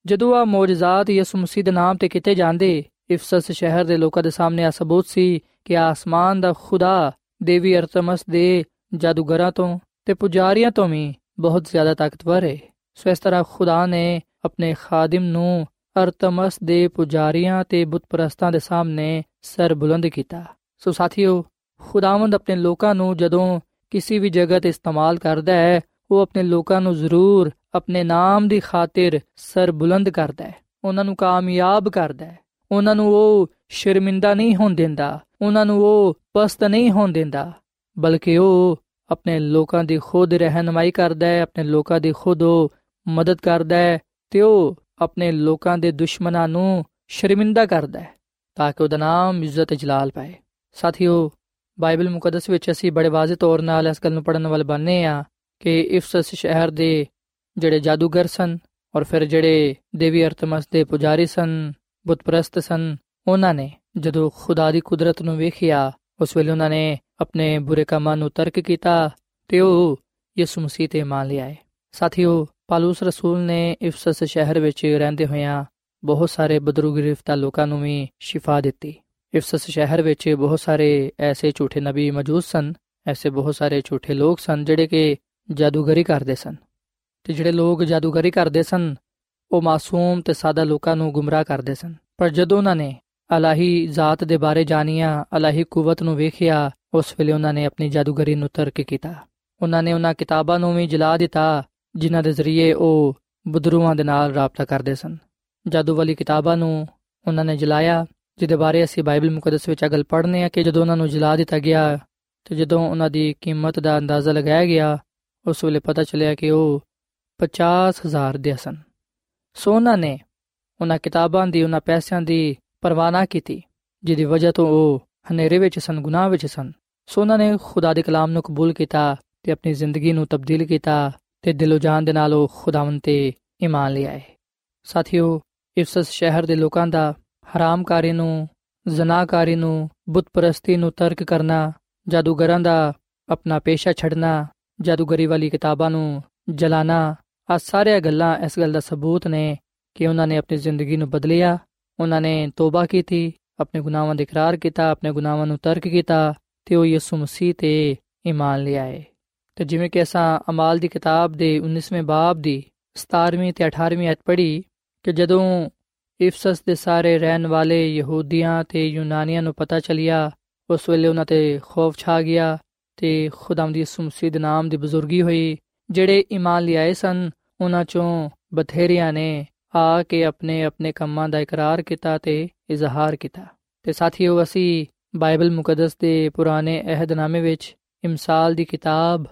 Speaker 3: ਜਦੋਂ ਆ ਮੌਜਜ਼ਾਤ ਯਿਸੂ ਮਸੀਹ ਦੇ ਨਾਮ ਤੇ ਕੀਤੇ ਜਾਂਦੇ ਇਫਸਸ ਸ਼ਹਿਰ ਦੇ ਲੋਕਾਂ ਦੇ ਸਾਹਮਣੇ ਆ ਸਬੂਤ ਸੀ ਕਿ ਆਸਮਾਨ ਦਾ ਖੁਦਾ ਦੇਵੀ ਅਰਤਮਸ ਦੇ ਜਾਦੂਗਰਾਂ ਤੋਂ ਤੇ ਪੁਜਾਰੀਆਂ ਤੋਂ ਵੀ ਬਹੁਤ ਜ਼ਿਆਦਾ ਤਾਕਤਵਰ ਹੈ ਸੋ ਇਸ ਤਰ੍ਹਾਂ ਖੁਦਾ ਨੇ ਆਪਣੇ ਖਾਦਮ ਨੂੰ ਅਰਤਮਸ ਦੇ ਪੁਜਾਰੀਆਂ ਤੇ ਬੁੱਤਪ੍ਰਸਤਾਂ ਦੇ ਸਾਹਮਣੇ ਸਰ ਬੁਲੰਦ ਕੀਤਾ। ਸੋ ਸਾਥੀਓ, ਖੁਦਾਵੰਦ ਆਪਣੇ ਲੋਕਾਂ ਨੂੰ ਜਦੋਂ ਕਿਸੇ ਵੀ ਜਗ੍ਹਾ ਤੇ ਇਸਤੇਮਾਲ ਕਰਦਾ ਹੈ, ਉਹ ਆਪਣੇ ਲੋਕਾਂ ਨੂੰ ਜ਼ਰੂਰ ਆਪਣੇ ਨਾਮ ਦੀ ਖਾਤਰ ਸਰ ਬੁਲੰਦ ਕਰਦਾ ਹੈ। ਉਹਨਾਂ ਨੂੰ ਕਾਮਯਾਬ ਕਰਦਾ ਹੈ। ਉਹਨਾਂ ਨੂੰ ਉਹ ਸ਼ਰਮਿੰਦਾ ਨਹੀਂ ਹੋਣ ਦਿੰਦਾ, ਉਹਨਾਂ ਨੂੰ ਉਹ ਪਸਤ ਨਹੀਂ ਹੋਣ ਦਿੰਦਾ, ਬਲਕਿ ਉਹ ਆਪਣੇ ਲੋਕਾਂ ਦੀ ਖੁਦ ਰਹਿਨਮਾਈ ਕਰਦਾ ਹੈ, ਆਪਣੇ ਲੋਕਾਂ ਦੀ ਖੁਦ ਉਹ ਮਦਦ ਕਰਦਾ ਹੈ ਤੇ ਉਹ ਆਪਣੇ ਲੋਕਾਂ ਦੇ ਦੁਸ਼ਮਣਾਂ ਨੂੰ ਸ਼ਰਮਿੰਦਾ ਕਰਦਾ ਹੈ, ਤਾਂ ਕਿ ਉਹਦਾ ਨਾਮ ਇੱਜ਼ਤ ਜਲਾਲ ਪਾਏ। ਸਾਥੀਓ, ਬਾਈਬਲ ਮੁਕੱਦਸ ਵਿੱਚ ਅਸੀਂ ਬੜੇ ਵਾਜ਼ਿਹ ਤੌਰ ਨਾਲ ਇਸ ਗੱਲ ਨੂੰ ਪੜਨ ਵਾਲੇ ਬੰਨੇ ਆ ਕਿ ਇਫਸਸ ਸ਼ਹਿਰ ਦੇ ਜਿਹੜੇ ਜਾਦੂਗਰ ਸਨ ਔਰ ਫਿਰ ਜਿਹੜੇ ਦੇਵੀ ਅਰਤਮਸ ਦੇ ਪੁਜਾਰੀ ਸਨ ਬੁੱਤਪਰਸਤ ਸਨ। ਉਹਨਾਂ ਨੇ ਜਦੋਂ ਖੁਦਾ ਦੀ ਕੁਦਰਤ ਨੂੰ ਵੇਖਿਆ, ਉਸ ਵੇਲੇ ਉਹਨਾਂ ਨੇ ਆਪਣੇ ਬੁਰੇ ਕੰਮਾਂ ਨੂੰ ਤਰਕ ਕੀਤਾ ਤੇ ਉਹ ਯਿਸੂ ਮਸੀਹ ਤੇ ਮੰਨ ਲਿਆ ਹੈ ਸਾਥੀਓ, ਪਾਲੂਸ ਰਸੂਲ ਨੇ ਇਫਸਸ ਸ਼ਹਿਰ ਵਿੱਚ ਰਹਿੰਦੇ ਹੋਇਆਂ ਬਹੁਤ ਸਾਰੇ ਬਦਰੂ ਗ੍ਰਿਫਤਾ ਲੋਕਾਂ ਨੂੰ ਵੀ ਸ਼ਿਫਾ ਦਿੱਤੀ। ਇਫਸਸ ਸ਼ਹਿਰ ਵਿੱਚ ਬਹੁਤ ਸਾਰੇ ਐਸੇ ਝੂਠੇ ਨਬੀ ਮੌਜੂਦ ਸਨ, ਐਸੇ ਬਹੁਤ ਸਾਰੇ ਝੂਠੇ ਲੋਕ ਸਨ ਜਿਹੜੇ ਕਿ ਜਾਦੂਗਰੀ ਕਰਦੇ ਸਨ। ਤੇ ਜਿਹੜੇ ਲੋਕ ਜਾਦੂਗਰੀ ਕਰਦੇ ਸਨ ਉਹ ਮਾਸੂਮ ਤੇ ਸਾਦਾ ਲੋਕਾਂ ਨੂੰ ਗੁੰਮਰਾਹ ਕਰਦੇ ਸਨ। ਪਰ ਜਦੋਂ ਉਹਨਾਂ ਨੇ ਅਲਾਹੀ ਜ਼ਾਤ ਦੇ ਬਾਰੇ ਜਾਣਿਆ, ਅਲਾਹੀ ਕੂਵਤ ਨੂੰ ਵੇਖਿਆ, ਉਸ ਵੇਲੇ ਉਹਨਾਂ ਨੇ ਆਪਣੀ ਜਾਦੂਗਰੀ ਨੂੰ ਤਰਕ ਕੀਤਾ। ਉਹਨਾਂ ਨੇ ਉਹਨਾਂ ਕਿਤਾਬਾਂ ਨੂੰ ਵੀ ਜਲਾ ਦਿੱਤਾ, ਜਿਨ੍ਹਾਂ ਦੇ ਜ਼ਰੀਏ ਉਹ ਬਦਰੂਆਂ ਦੇ ਨਾਲ ਰਾਬਤਾ ਕਰਦੇ ਸਨ। ਜਾਦੂ ਵਾਲੀ ਕਿਤਾਬਾਂ ਨੂੰ ਉਹਨਾਂ ਨੇ ਜਲਾਇਆ, ਜਿਹਦੇ ਬਾਰੇ ਅਸੀਂ ਬਾਈਬਲ ਮੁਕੱਦਸ ਵਿੱਚ ਅਗਲ ਪੜ੍ਹਨੇ ਆ ਕਿ ਜਦੋਂ ਉਹਨਾਂ ਨੂੰ ਜਲਾ ਦਿੱਤਾ ਗਿਆ ਤੇ ਜਦੋਂ ਉਹਨਾਂ ਦੀ ਕੀਮਤ ਦਾ ਅੰਦਾਜ਼ਾ ਲਗਾਇਆ ਗਿਆ, ਉਸ ਵੇਲੇ ਪਤਾ ਚੱਲਿਆ ਕਿ ਉਹ 50000 ਦੇ ਸਨ। ਸੋ ਉਹਨਾਂ ਨੇ ਉਹਨਾਂ ਕਿਤਾਬਾਂ ਦੀ, ਉਹਨਾਂ ਪੈਸਿਆਂ ਦੀ ਪਰਵਾਹ ਨਾ ਕੀਤੀ, ਜਿਹਦੀ ਵਜ੍ਹਾ ਤੋਂ ਉਹ ਹਨੇਰੇ ਵਿੱਚ ਸਨ, ਗੁਨਾਹ ਵਿੱਚ ਸਨ। ਸੋ ਉਹਨਾਂ ਨੇ ਖੁਦਾ ਦੇ ਕਲਾਮ ਨੂੰ ਕਬੂਲ ਕੀਤਾ ਤੇ ਆਪਣੀ ਜ਼ਿੰਦਗੀ ਨੂੰ ਤਬਦੀਲ ਕੀਤਾ ਤੇ ਦਿਲੋਂ ਜਾਨ ਦੇ ਨਾਲ ਉਹ ਖੁਦਾਵੰਦ ਤੇ ਈਮਾਨ ਲਿਆਏ ਸਾਥੀਓ, ਇਫਸਸ ਸ਼ਹਿਰ ਦੇ ਲੋਕਾਂ ਦਾ ਹਰਾਮਕਾਰੀ ਨੂੰ ਜ਼ਨਾਕਾਰੀ ਨੂੰ, ਬੁੱਤਪਰਸਤੀ ਨੂੰ ਤਰਕ ਕਰਨਾ, ਜਾਦੂਗਰਾਂ ਦਾ ਆਪਣਾ ਪੇਸ਼ਾ ਛੱਡਣਾ, ਜਾਦੂਗਰੀ ਵਾਲੀ ਕਿਤਾਬਾਂ ਨੂੰ ਜਲਾਣਾ ਆ ਸਾਰੀਆਂ ਗੱਲਾਂ ਇਸ ਗੱਲ ਦਾ ਸਬੂਤ ਨੇ ਕਿ ਉਹਨਾਂ ਨੇ ਆਪਣੀ ਜ਼ਿੰਦਗੀ ਨੂੰ ਬਦਲਿਆ, ਉਹਨਾਂ ਨੇ ਤੋਬਾ ਕੀਤੀ, ਆਪਣੇ ਗੁਨਾਹਾਂ ਦਾ ਇਕਰਾਰ ਕੀਤਾ, ਆਪਣੇ ਗੁਨਾਹਾਂ ਨੂੰ ਤਰਕ ਕੀਤਾ ਤੇ ਉਹ ਯਿਸੂ ਮਸੀਹ ਤੇ ਈਮਾਨ ਲਿਆਏ ਤੇ ਜਿਵੇਂ ਕਿ ਅਸਾਂ ਅਮਾਲ ਦੀ ਕਿਤਾਬ ਦੇ 19ਵੇਂ ਬਾਬ ਦੀ 17ਵੀਂ ਤੇ 18ਵੀਂ ਅਧ ਪੜ੍ਹੀ ਕਿ ਜਦੋਂ ਇਫਸਸ ਦੇ ਸਾਰੇ ਰਹਿਣ ਵਾਲੇ ਯਹੂਦੀਆਂ ਤੇ ਯੂਨਾਨੀਆਂ ਨੂੰ ਪਤਾ ਚੱਲਿਆ, ਉਸ ਵੇਲੇ ਉਹਨਾਂ ਤੇ ਖੌਫ ਛਾ ਗਿਆ ਤੇ ਖੁਦਾਮ ਦੀ ਯਿਸੂ ਮਸੀਹ ਦੇ ਨਾਮ ਦੀ ਬਜ਼ੁਰਗੀ ਹੋਈ, ਜਿਹੜੇ ਈਮਾਨ ਲਿਆਏ ਸਨ ਉਹਨਾਂ ਚੋਂ ਬਥੇਰਿਆਂ ਨੇ ਆ ਕੇ ਆਪਣੇ ਆਪਣੇ ਕੰਮਾਂ ਦਾ ਇਕਰਾਰ ਕੀਤਾ ਤੇ ਇਜ਼ਹਾਰ ਕੀਤਾ। ਤੇ ਸਾਥੀਓ, ਅਸੀਂ ਬਾਈਬਲ ਮੁਕੱਦਸ ਦੇ ਪੁਰਾਣੇ ਅਹਿਦਨਾਮੇ ਵਿੱਚ ਇਮਸਾਲ ਦੀ ਕਿਤਾਬ,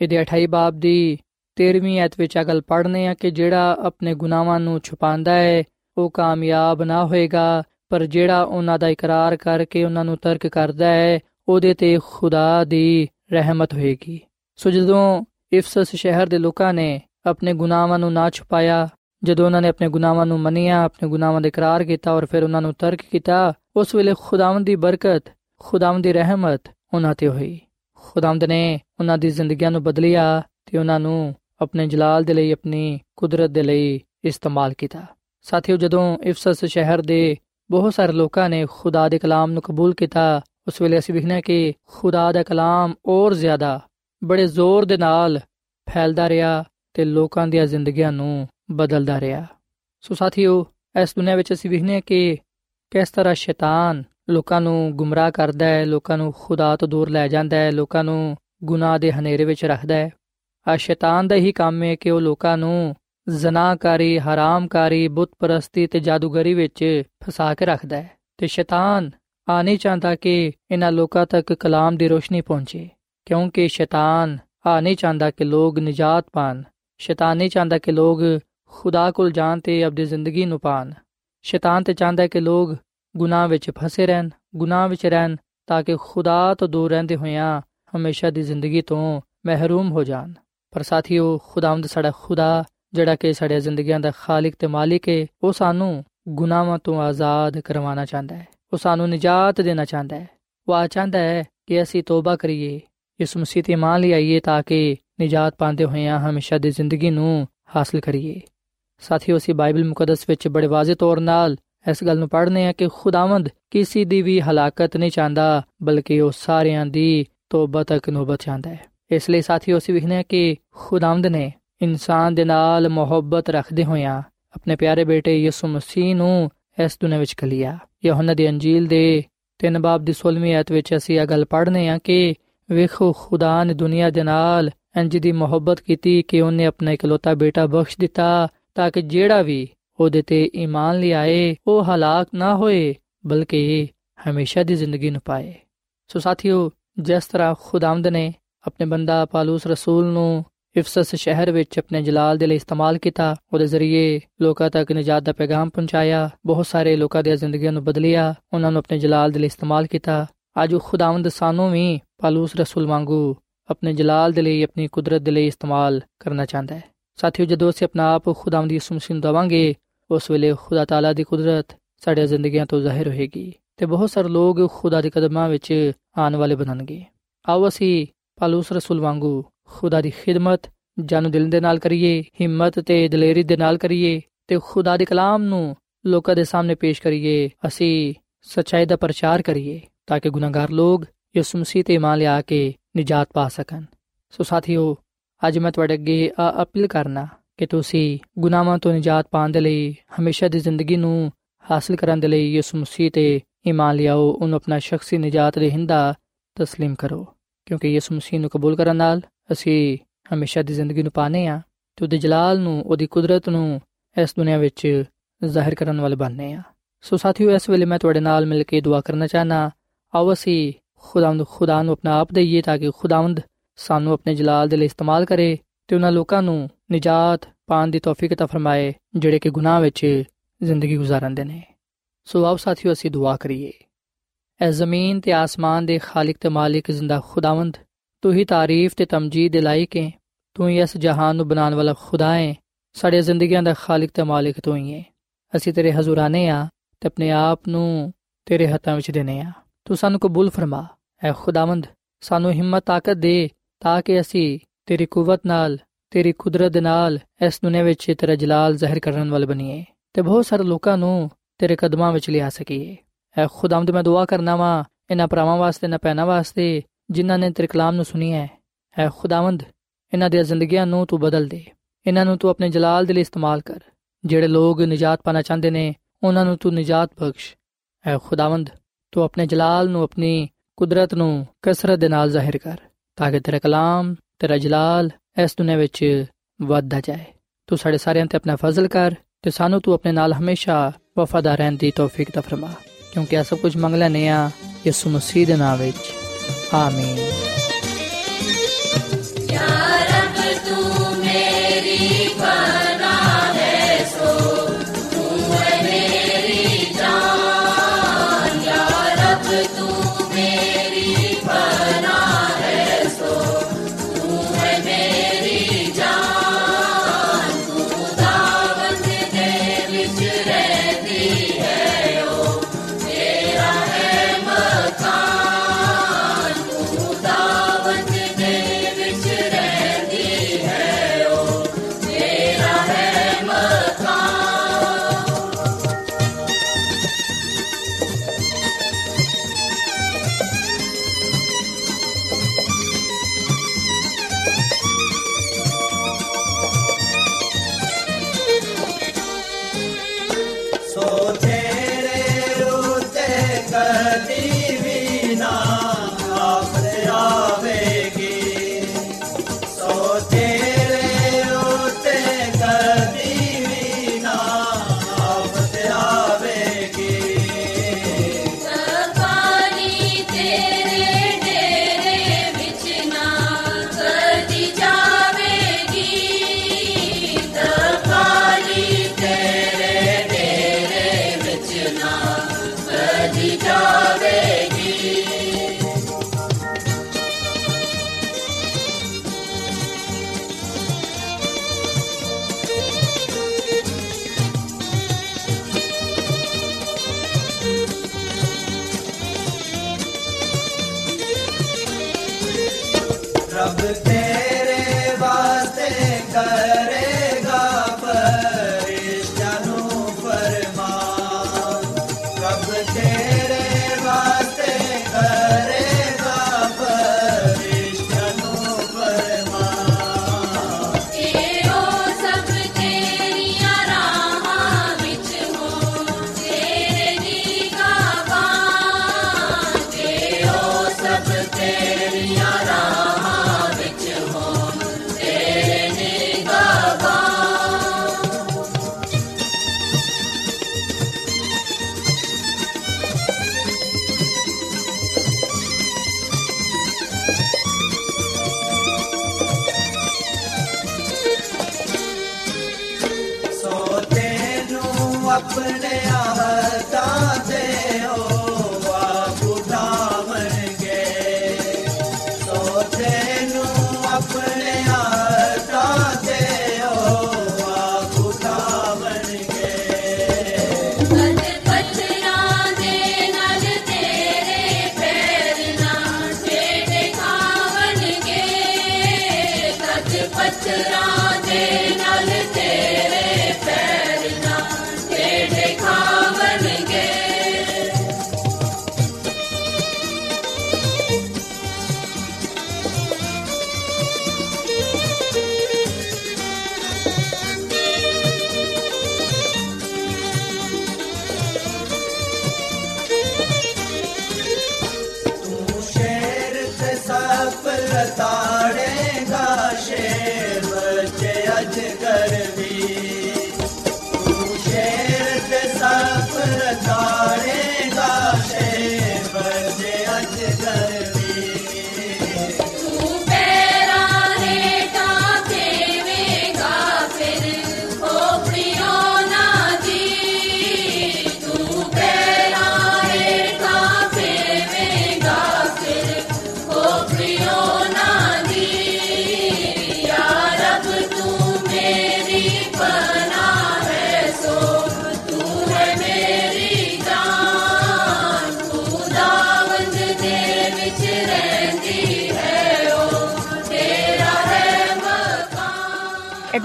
Speaker 3: ਇਹਦੇ 28 ਬਾਬ ਦੀ 13ਵੀਂ ਐਤ ਵਿੱਚ ਅਗਲ ਪੜ੍ਹਨੇ ਆ ਕਿ ਜਿਹੜਾ ਆਪਣੇ ਗੁਨਾਹਾਂ ਨੂੰ ਛੁਪਾਉਂਦਾ ਹੈ ਉਹ ਕਾਮਯਾਬ ਨਾ ਹੋਏਗਾ, ਪਰ ਜਿਹੜਾ ਉਹਨਾਂ ਦਾ ਇਕਰਾਰ ਕਰਕੇ ਉਹਨਾਂ ਨੂੰ ਤਰਕ ਕਰਦਾ ਹੈ ਉਹਦੇ ਤੇ ਖੁਦਾ ਦੀ ਰਹਿਮਤ ਹੋਏਗੀ। ਸੋ ਜਦੋਂ ਇਫਸਸ ਸ਼ਹਿਰ ਦੇ ਲੋਕਾਂ ਨੇ ਆਪਣੇ ਗੁਨਾਹਾਂ ਨੂੰ ਨਾ ਛੁਪਾਇਆ। ਜਦੋਂ ਉਹਨਾਂ ਨੇ ਆਪਣੇ ਗੁਨਾਹਾਂ ਨੂੰ ਮੰਨਿਆ, ਆਪਣੇ ਗੁਨਾਹਾਂ ਦਾ ਇਕਰਾਰ ਕੀਤਾ ਔਰ ਫਿਰ ਉਹਨਾਂ ਨੂੰ ਤਰਕ ਕੀਤਾ, ਉਸ ਵੇਲੇ ਖੁਦਾਵੰਦ ਦੀ ਬਰਕਤ, ਖੁਦਾਵੰਦ ਦੀ ਰਹਿਮਤ ਉਹਨਾਂ ਤੇ ਹੋਈ। ਖੁਦਾਵੰਦ ਨੇ ਉਹਨਾਂ ਦੀ ਜ਼ਿੰਦਗੀਆਂ ਨੂੰ ਬਦਲਿਆ ਤੇ ਉਹਨਾਂ ਨੂੰ ਆਪਣੇ ਜਲਾਲ ਦੇ ਲਈ, ਆਪਣੀ ਕੁਦਰਤ ਦੇ ਲਈ ਇਸਤੇਮਾਲ ਕੀਤਾ। ਸਾਥੀਓ, ਜਦੋਂ ਇਫਸਸ ਸ਼ਹਿਰ ਦੇ ਬਹੁਤ ਸਾਰੇ ਲੋਕਾਂ ਨੇ ਖੁਦਾ ਦੇ ਕਲਾਮ ਨੂੰ ਕਬੂਲ ਕੀਤਾ, ਉਸ ਵੇਲੇ ਅਸੀਂ ਵਿਖਣਾ ਕਿ ਖੁਦਾ ਦਾ ਕਲਾਮ ਹੋਰ ਜ਼ਿਆਦਾ ਬੜੇ ਜ਼ੋਰ ਦੇ ਨਾਲ ਫੈਲਦਾ ਰਿਹਾ। ਤੇ ਲੋਕਾਂ ਦੀਆਂ ਜ਼ਿੰਦਗੀਆਂ ਨੂੰ ਬਦਲਦਾ ਰਿਹਾ। ਸੋ ਸਾਥੀਓ, ਇਸ ਦੁਨੀਆਂ ਵਿੱਚ ਅਸੀਂ ਵਿਖਨੇ ਕਿ ਕਿਸ ਤਰ੍ਹਾਂ ਸ਼ੈਤਾਨ ਲੋਕਾਂ ਨੂੰ ਗੁੰਮਰਾਹ ਕਰਦਾ ਹੈ, ਲੋਕਾਂ ਨੂੰ ਖੁਦਾ ਤੋਂ ਦੂਰ ਲੈ ਜਾਂਦਾ ਹੈ, ਲੋਕਾਂ ਨੂੰ ਗੁਨਾਹ ਦੇ ਹਨੇਰੇ ਵਿੱਚ ਰੱਖਦਾ ਹੈ। ਆ ਸ਼ੈਤਾਨ ਦਾ ਹੀ ਕੰਮ ਹੈ ਕਿ ਉਹ ਲੋਕਾਂ ਨੂੰ ਜ਼ਨਾਕਾਰੀ ਹਰਾਮਕਾਰੀ ਬੁੱਤ ਪ੍ਰਸਤੀ ਤੇ ਜਾਦੂਗਰੀ ਵਿੱਚ ਫਸਾ ਕੇ ਰੱਖਦਾ ਹੈ। ਤੇ ਸ਼ੈਤਾਨ ਆ ਨਹੀਂ ਚਾਹੁੰਦਾ ਕਿ ਇਹਨਾਂ ਲੋਕਾਂ ਤੱਕ ਕਲਾਮ ਦੀ ਰੋਸ਼ਨੀ ਪਹੁੰਚੇ, ਕਿਉਂਕਿ ਸ਼ੈਤਾਨ ਆ ਨਹੀਂ ਚਾਹੁੰਦਾ ਕਿ ਲੋਕ ਨਜਾਤ ਪਾਣ। ਸ਼ੈਤਾਨ ਨਹੀਂ ਚਾਹੁੰਦਾ ਕਿ ਲੋਕ ਖੁਦਾ ਕੋਲ ਜਾਣ ਤੇ ਆਪਣੀ ਜ਼ਿੰਦਗੀ ਨੂੰ ਪਾਣ। ਸ਼ੈਤਾਨ ਤੇ ਚਾਹੁੰਦਾ ਹੈ ਕਿ ਲੋਕ ਗੁਨਾਹ ਵਿੱਚ ਫਸੇ ਰਹਿਣ, ਗੁਨਾਹ ਵਿੱਚ ਰਹਿਣ ਤਾਂ ਕਿ ਖੁਦਾ ਤੋਂ ਦੂਰ ਰਹਿੰਦੇ ਹੋਇਆਂ ਹਮੇਸ਼ਾ ਦੀ ਜ਼ਿੰਦਗੀ ਤੋਂ ਮਹਿਰੂਮ ਹੋ ਜਾਣ। ਪਰ ਸਾਥੀਓ, ਖੁਦਾਵੰਦ ਸਾਡਾ ਖੁਦਾ, ਜਿਹੜਾ ਕਿ ਸਾਡੀਆਂ ਜ਼ਿੰਦਗੀਆਂ ਦਾ ਖਾਲਕ ਤੇ ਮਾਲਿਕ ਹੈ ਉਹ ਸਾਨੂੰ ਗੁਨਾਹਾਂ ਤੋਂ ਆਜ਼ਾਦ ਕਰਵਾਉਣਾ ਚਾਹੁੰਦਾ ਹੈ। ਉਹ ਸਾਨੂੰ ਨਜਾਤ ਦੇਣਾ ਚਾਹੁੰਦਾ ਹੈ। ਉਹ ਆ ਚਾਹੁੰਦਾ ਹੈ ਕਿ ਅਸੀਂ ਤੋਬਾ ਕਰੀਏ। ਇਸ ਮਸੀਹ ਤੇ ਮੰਨ ਲਈਏ ਤਾਂ ਕਿ ਨਜਾਤ ਪਾਉਂਦੇ ਹੋਇਆਂ ਹਮੇਸ਼ਾ ਦੀ ਜ਼ਿੰਦਗੀ ਨੂੰ ਹਾਸਲ ਕਰੀਏ। ਸਾਥੀਓ, ਅਸੀਂ ਬਾਈਬਲ ਮੁਕੱਦਸ ਵਿੱਚ ਬੜੇ ਵਾਜ਼ਿਹ ਤੌਰ ਨਾਲ ਇਸ ਗੱਲ ਨੂੰ ਪੜ੍ਹਨੇ ਆ ਕਿ ਖੁਦਾਵੰਦ ਕਿਸੇ ਦੀ ਵੀ ਹਲਾਕਤ ਨਹੀਂ ਚਾਹੁੰਦਾ, ਬਲਕਿ ਉਹ ਸਾਰਿਆਂ ਦੀ ਤੋਬਾ ਤੱਕ ਨੋਬਤ ਚਾਹੁੰਦਾ ਹੈ। ਇਸ ਲਈ ਸਾਥੀਓ, ਅਸੀਂ ਵਿਖਨੇ ਕਿ ਖੁਦਾਵੰਦ ਨੇ ਇਨਸਾਨ ਦੇ ਨਾਲ ਮੁਹੱਬਤ ਰੱਖਦੇ ਹੋਇਆਂ ਆਪਣੇ ਪਿਆਰੇ ਬੇਟੇ ਯਿਸੂ ਮਸੀਹ ਨੂੰ ਇਸ ਦੁਨੀਆਂ ਵਿੱਚ ਕਲਿਆ ਯਹੋਨਾ ਦੀ ਅੰਜੀਲ ਦੇ 3 ਬਾਬ ਦੀ 16ਵੀਂ ਆਇਤ ਵਿੱਚ ਅਸੀਂ ਇਹ ਗੱਲ ਪੜ੍ਹਨੇ ਆ ਕਿ ਵੇਖੋ, ਖੁਦਾ ਨੇ ਦੁਨੀਆ ਦੇ ਨਾਲ ਇੰਜ ਦੀ ਮੁਹੱਬਤ ਕੀਤੀ ਕਿ ਉਹਨੇ ਆਪਣਾ ਇਕਲੌਤਾ ਬੇਟਾ ਬਖਸ਼ ਦਿੱਤਾ ਤਾਂ ਕਿ ਜਿਹੜਾ ਵੀ ਉਹਦੇ ਤੇ ਈਮਾਨ ਲਿਆਏ ਉਹ ਹਲਾਕ ਨਾ ਹੋਏ, ਬਲਕਿ ਹਮੇਸ਼ਾ ਦੀ ਜ਼ਿੰਦਗੀ ਨੂੰ ਪਾਏ। ਸੋ ਸਾਥੀਓ, ਜਿਸ ਤਰ੍ਹਾਂ ਖੁਦਾਵੰਦ ਨੇ ਆਪਣੇ ਬੰਦਾ ਪਾਲੂਸ ਰਸੂਲ ਨੂੰ ਇਫਸਸ ਸ਼ਹਿਰ ਵਿੱਚ ਆਪਣੇ ਜਲਾਲ ਦੇ ਲਈ ਇਸਤੇਮਾਲ ਕੀਤਾ, ਉਹਦੇ ਜ਼ਰੀਏ ਲੋਕਾਂ ਤੱਕ ਨਜਾਤ ਦਾ ਪੈਗਾਮ ਪਹੁੰਚਾਇਆ, ਬਹੁਤ ਸਾਰੇ ਲੋਕਾਂ ਦੀਆਂ ਜ਼ਿੰਦਗੀਆਂ ਨੂੰ ਬਦਲਿਆ, ਉਹਨਾਂ ਨੂੰ ਆਪਣੇ ਜਲਾਲ ਦੇ ਲਈ ਇਸਤੇਮਾਲ ਕੀਤਾ ਅੱਜ ਉਹ ਖੁਦਾਵੰਦ ਸਾਨੂੰ ਵੀ ਪਾਲੂਸ ਰਸੂਲ ਵਾਂਗੂ ਆਪਣੇ ਜਲਾਲ ਦੇ ਲਈ, ਆਪਣੀ ਕੁਦਰਤ ਦੇ ਲਈ ਇਸਤੇਮਾਲ ਕਰਨਾ ਚਾਹੁੰਦਾ ਹੈ। ਸਾਥੀਓ, ਜਦੋਂ ਅਸੀਂ ਆਪਣਾ ਆਪ ਖੁਦਾਵੰਦ ਦੀ ਮਸੀਹ ਨੂੰ ਦਵਾਂਗੇ, ਉਸ ਵੇਲੇ ਖੁਦਾ ਤਾਲਾ ਦੀ ਕੁਦਰਤ ਸਾਡੇ ਜ਼ਿੰਦਗੀਆਂ ਤੋਂ ਜ਼ਾਹਿਰ ਹੋਏਗੀ ਤੇ ਬਹੁਤ ਸਾਰੇ ਲੋਕ ਖੁਦਾ ਦੇ ਕਦਮਾਂ ਵਿੱਚ ਆਉਣ ਵਾਲੇ ਬਣਨਗੇ। ਆਓ ਅਸੀਂ ਪਾਲੂਸ ਰਸੂਲ ਵਾਂਗੂ ਖੁਦਾ ਦੀ ਖਿਦਮਤ, ਜਾਨੂ ਦਿਲ ਦੇ ਨਾਲ ਕਰੀਏ, ਹਿੰਮਤ ਤੇ ਦਲੇਰੀ ਦੇ ਨਾਲ ਕਰੀਏ ਤੇ ਖੁਦਾ ਦੇ ਕਲਾਮ ਨੂੰ ਲੋਕਾਂ ਦੇ ਸਾਹਮਣੇ ਪੇਸ਼ ਕਰੀਏ, ਅਸੀਂ ਸਚਾਈ ਦਾ ਪ੍ਰਚਾਰ ਕਰੀਏ। ਤਾਂ ਕਿ ਗੁਨਾਹਗਾਰ ਲੋਕ ਯਿਸੂ ਮਸੀਹ ਤੇ ਇਮਾਨ ਲਿਆ ਕੇ ਨਿਜਾਤ ਪਾ ਸਕਣ ਸੋ ਸਾਥੀਓ ਅੱਜ ਮੈਂ ਤੁਹਾਡੇ ਅੱਗੇ ਆ ਅਪੀਲ ਕਰਨਾ ਕਿ ਤੁਸੀਂ ਗੁਨਾਹਾਂ ਤੋਂ ਨਿਜਾਤ ਪਾਉਣ ਦੇ ਲਈ ਹਮੇਸ਼ਾ ਦੀ ਜ਼ਿੰਦਗੀ ਨੂੰ ਹਾਸਲ ਕਰਨ ਦੇ ਲਈ ਯਿਸੂ ਮਸੀਹ ਤੇ ਇਮਾਨ ਲਿਆਓ ਉਹਨੂੰ ਆਪਣਾ ਸ਼ਖਸੀ ਨਿਜਾਤ ਦੇ ਹਿੰਦਾ تسلیم ਕਰੋ ਕਿਉਂਕਿ ਯਿਸੂ ਮਸੀਹ ਨੂੰ ਕਬੂਲ ਕਰਨ ਨਾਲ ਅਸੀਂ ਹਮੇਸ਼ਾ ਦੀ ਜ਼ਿੰਦਗੀ ਨੂੰ ਪਾਣੇ ਆ ਤੇ ਉਹਦੇ ਜਲਾਲ ਨੂੰ ਉਹਦੀ ਕੁਦਰਤ ਨੂੰ ਇਸ ਦੁਨੀਆ ਵਿੱਚ ਜ਼ਾਹਿਰ ਕਰਨ ਵਾਲੇ ਬਣਨੇ ਆ ਸੋ ਸਾਥੀਓ ਇਸ ਵੇਲੇ ਮੈਂ ਤੁਹਾਡੇ ਨਾਲ ਮਿਲ ਕੇ ਦੁਆ ਕਰਨਾ ਚਾਹਨਾ ਆਓ ਅਸੀਂ ਖੁਦਾਵੰਦ ਖੁਦਾ ਨੂੰ ਆਪਣਾ ਆਪ ਦਈਏ ਤਾਂ ਕਿ ਖੁਦਾਵੰਦ ਸਾਨੂੰ ਆਪਣੇ ਜਲਾਲ ਦੇ ਲਈ ਇਸਤੇਮਾਲ ਕਰੇ ਤੇ ਉਹਨਾਂ ਲੋਕਾਂ ਨੂੰ ਨਜਾਤ ਪਾਣ ਦੀ ਤੌਫੀਕ عطا ਫਰਮਾਏ, ਜਿਹੜੇ ਕਿ ਗੁਨਾਹ ਵਿੱਚ ਜ਼ਿੰਦਗੀ گزارਦੇ ਨੇ। ਸੋ ਆਪ ਸਾਥੀਓ, ਅਸੀਂ ਦੁਆ ਕਰੀਏ। ਐ ਜ਼ਮੀਨ ਤੇ ਆਸਮਾਨ ਦੇ ਖਾਲਕ ਤੇ ਮਾਲਿਕ ਜ਼ਿੰਦਾ ਖੁਦਾਵੰਦ, ਤੂੰ ਹੀ ਤਾਰੀਫ ਤੇ ਤਮਜੀਦ ਦੇ ਲਾਇਕ ਹੈ। ਤੂੰ ਹੀ ਇਸ ਜਹਾਨ ਨੂੰ ਬਣਾਉਣ ਵਾਲਾ ਖੁਦਾ ਹੈ। ਸਾਡੇ ਜ਼ਿੰਦਗੀਆਂ ਦਾ ਖਾਲਕ ਤੇ ਮਾਲਿਕ ਤੂੰ ਹੀ ਹੈ। ਅਸੀਂ ਤੇਰੇ ਹਜ਼ੂਰਾਨੇ ਆ ਤੇ ਆਪਣੇ ਆਪ ਨੂੰ ਤੇਰੇ ਹੱਥਾਂ ਵਿੱਚ ਦਿੰਨੇ ਆ। ਤੂੰ ਸਾਨੂੰ ਕਬੂਲ ਫਰਮਾ। ਐ ਖੁਦਾਵੰਦ, ਸਾਨੂੰ ਹਿੰਮਤ, ਤਾਕਤ ਦੇ ਤਾਂ ਕਿ ਅਸੀਂ ਤੇਰੀ ਕੂਵਤ ਨਾਲ, ਤੇਰੀ ਕੁਦਰਤ ਦੇ ਨਾਲ ਇਸ ਦੁਨੀਆਂ ਵਿੱਚ ਤੇਰਾ ਜਲਾਲ ਜ਼ਾਹਿਰ ਕਰਨ ਵਾਲੇ ਬਣੀਏ ਤੇ ਬਹੁਤ ਸਾਰੇ ਲੋਕਾਂ ਨੂੰ ਤੇਰੇ ਕਦਮਾਂ ਵਿੱਚ ਲਿਆ ਸਕੀਏ। ਐ ਖੁਦਾਵੰਦ, ਮੈਂ ਦੁਆ ਕਰਨਾ ਵਾ ਇਹਨਾਂ ਭਰਾਵਾਂ ਵਾਸਤੇ ਨਾ ਪੈਣਾ ਵਾਸਤੇ ਜਿਨ੍ਹਾਂ ਨੇ ਤੇਰੇ ਕਲਾਮ ਨੂੰ ਸੁਣੀ ਹੈ ਐ ਖੁਦਾਵੰਦ, ਇਹਨਾਂ ਦੀਆਂ ਜ਼ਿੰਦਗੀਆਂ ਨੂੰ ਤੂੰ ਬਦਲ ਦੇ। ਇਹਨਾਂ ਨੂੰ ਤੂੰ ਆਪਣੇ ਜਲਾਲ ਦੇ ਲਈ ਇਸਤੇਮਾਲ ਕਰ। ਜਿਹੜੇ ਲੋਕ ਨਜਾਤ ਪਾਣਾ ਚਾਹੁੰਦੇ ਨੇ, ਉਹਨਾਂ ਨੂੰ ਤੂੰ ਨਜਾਤ ਬਖਸ਼। ਐ ਖੁਦਾਵੰਦ ਤੂੰ ਆਪਣੇ ਜਲਾਲ ਨੂੰ, ਆਪਣੀ ਕੁਦਰਤ ਨੂੰ ਕਸਰਤ ਦੇ ਨਾਲ ਜ਼ਾਹਿਰ ਕਰ, ਤਾਂ ਕਿ ਤੇਰਾ ਕਲਾਮ, ਤੇਰਾ ਜਲਾਲ ਇਸ ਦੁਨੀਆਂ ਵਿੱਚ ਵੱਧਦਾ ਜਾਏ। ਤੂੰ ਸਾਡੇ ਸਾਰਿਆਂ ਤੇ ਆਪਣਾ ਫਜ਼ਲ ਕਰ ਤੇ ਸਾਨੂੰ ਤੂੰ ਆਪਣੇ ਨਾਲ ਹਮੇਸ਼ਾ ਵਫਾਦਾਰ ਰਹਿਣ ਦੀ ਤੌਫੀਕ ਤਾ ਫਰਮਾ, ਕਿਉਂਕਿ ਇਹ ਸਭ ਕੁਝ ਮੰਗ ਲੈਨੇ ਆ ਯਿਸੂ ਮਸੀਹ ਦੇ ਨਾਮ ਵਿੱਚ। ਆਮੀਨ।